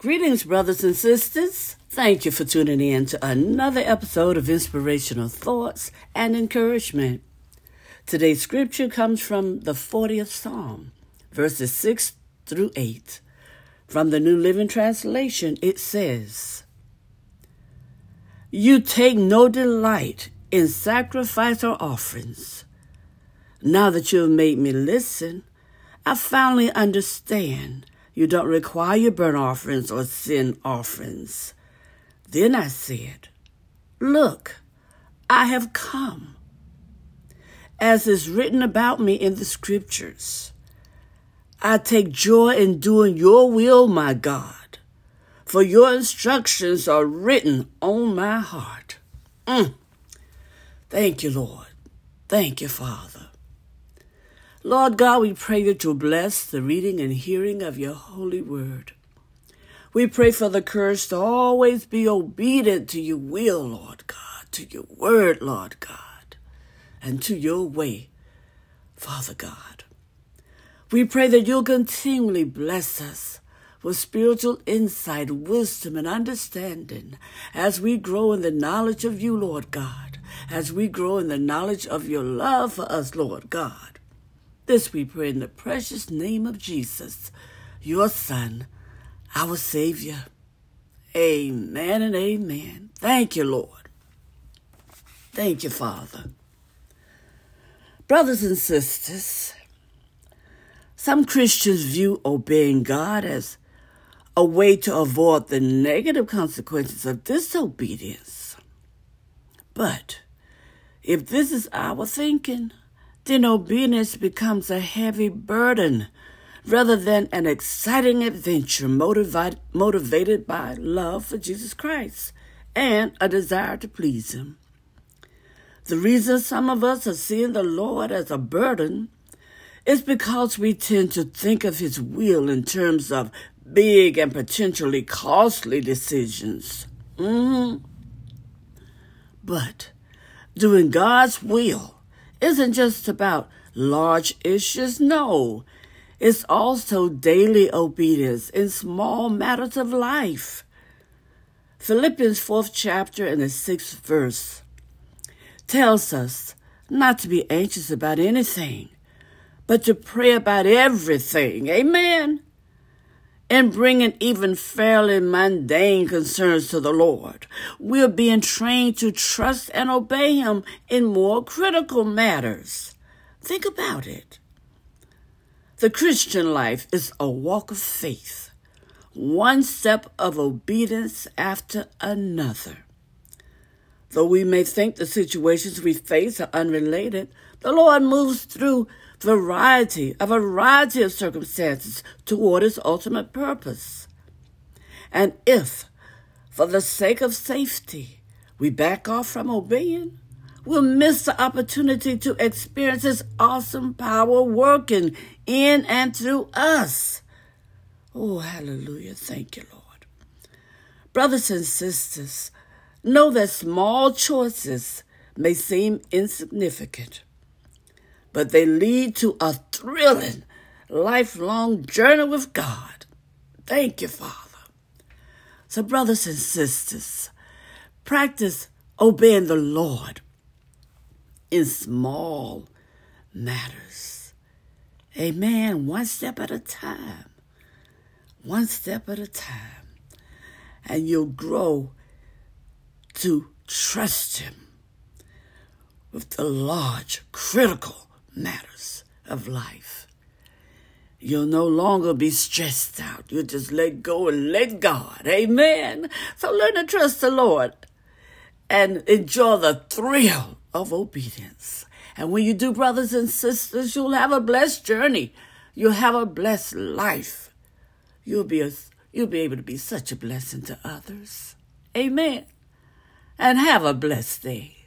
Greetings, brothers and sisters. Thank you for tuning in to another episode of Inspirational Thoughts and Encouragement. Today's scripture comes from the 40th Psalm, verses 6 through 8. From the New Living Translation, it says, You take no delight in sacrifice or offerings. Now that you have made me listen, I finally understand you don't require your burnt offerings or sin offerings. Then I said, Look, I have come. As is written about me in the scriptures, I take joy in doing your will, my God, for your instructions are written on my heart. Mm. Thank you, Lord. Thank you, Father. Lord God, we pray that you'll bless the reading and hearing of your holy word. We pray for the courage to always be obedient to your will, Lord God, to your word, Lord God, and to your way, Father God. We pray that you'll continually bless us with spiritual insight, wisdom, and understanding as we grow in the knowledge of you, Lord God, as we grow in the knowledge of your love for us, Lord God. This we pray in the precious name of Jesus, your Son, our Savior. Amen and amen. Thank you, Lord. Thank you, Father. Brothers and sisters, some Christians view obeying God as a way to avoid the negative consequences of disobedience. But if this is our thinking, then obedience becomes a heavy burden rather than an exciting adventure motivated, motivated by love for Jesus Christ and a desire to please Him. The reason some of us are seeing the Lord as a burden is because we tend to think of His will in terms of big and potentially costly decisions. Mm-hmm. But doing God's will isn't just about large issues. No, it's also daily obedience in small matters of life. Philippians 4th chapter and the 6th verse tells us not to be anxious about anything, but to pray about everything. Amen. And bringing even fairly mundane concerns to the Lord. We're being trained to trust and obey Him in more critical matters. Think about it. The Christian life is a walk of faith, one step of obedience after another. Though we may think the situations we face are unrelated, the Lord moves through variety, a variety of circumstances toward his ultimate purpose. And if, for the sake of safety, we back off from obeying, we'll miss the opportunity to experience his awesome power working in and through us. Oh, hallelujah. Thank you, Lord. Brothers and sisters, know that small choices may seem insignificant but they lead to a thrilling, lifelong journey with God. Thank you, Father. So, brothers and sisters, practice obeying the Lord in small matters. Amen. One step at a time. One step at a time. And you'll grow to trust Him with the large, critical matters of life. You'll no longer be stressed out. You'll just let go and let God. Amen. So learn to trust the Lord and enjoy the thrill of obedience. And when you do, brothers and sisters, you'll have a blessed journey. You'll have a blessed life. You'll be a, you'll be able to be such a blessing to others. Amen. And have a blessed day.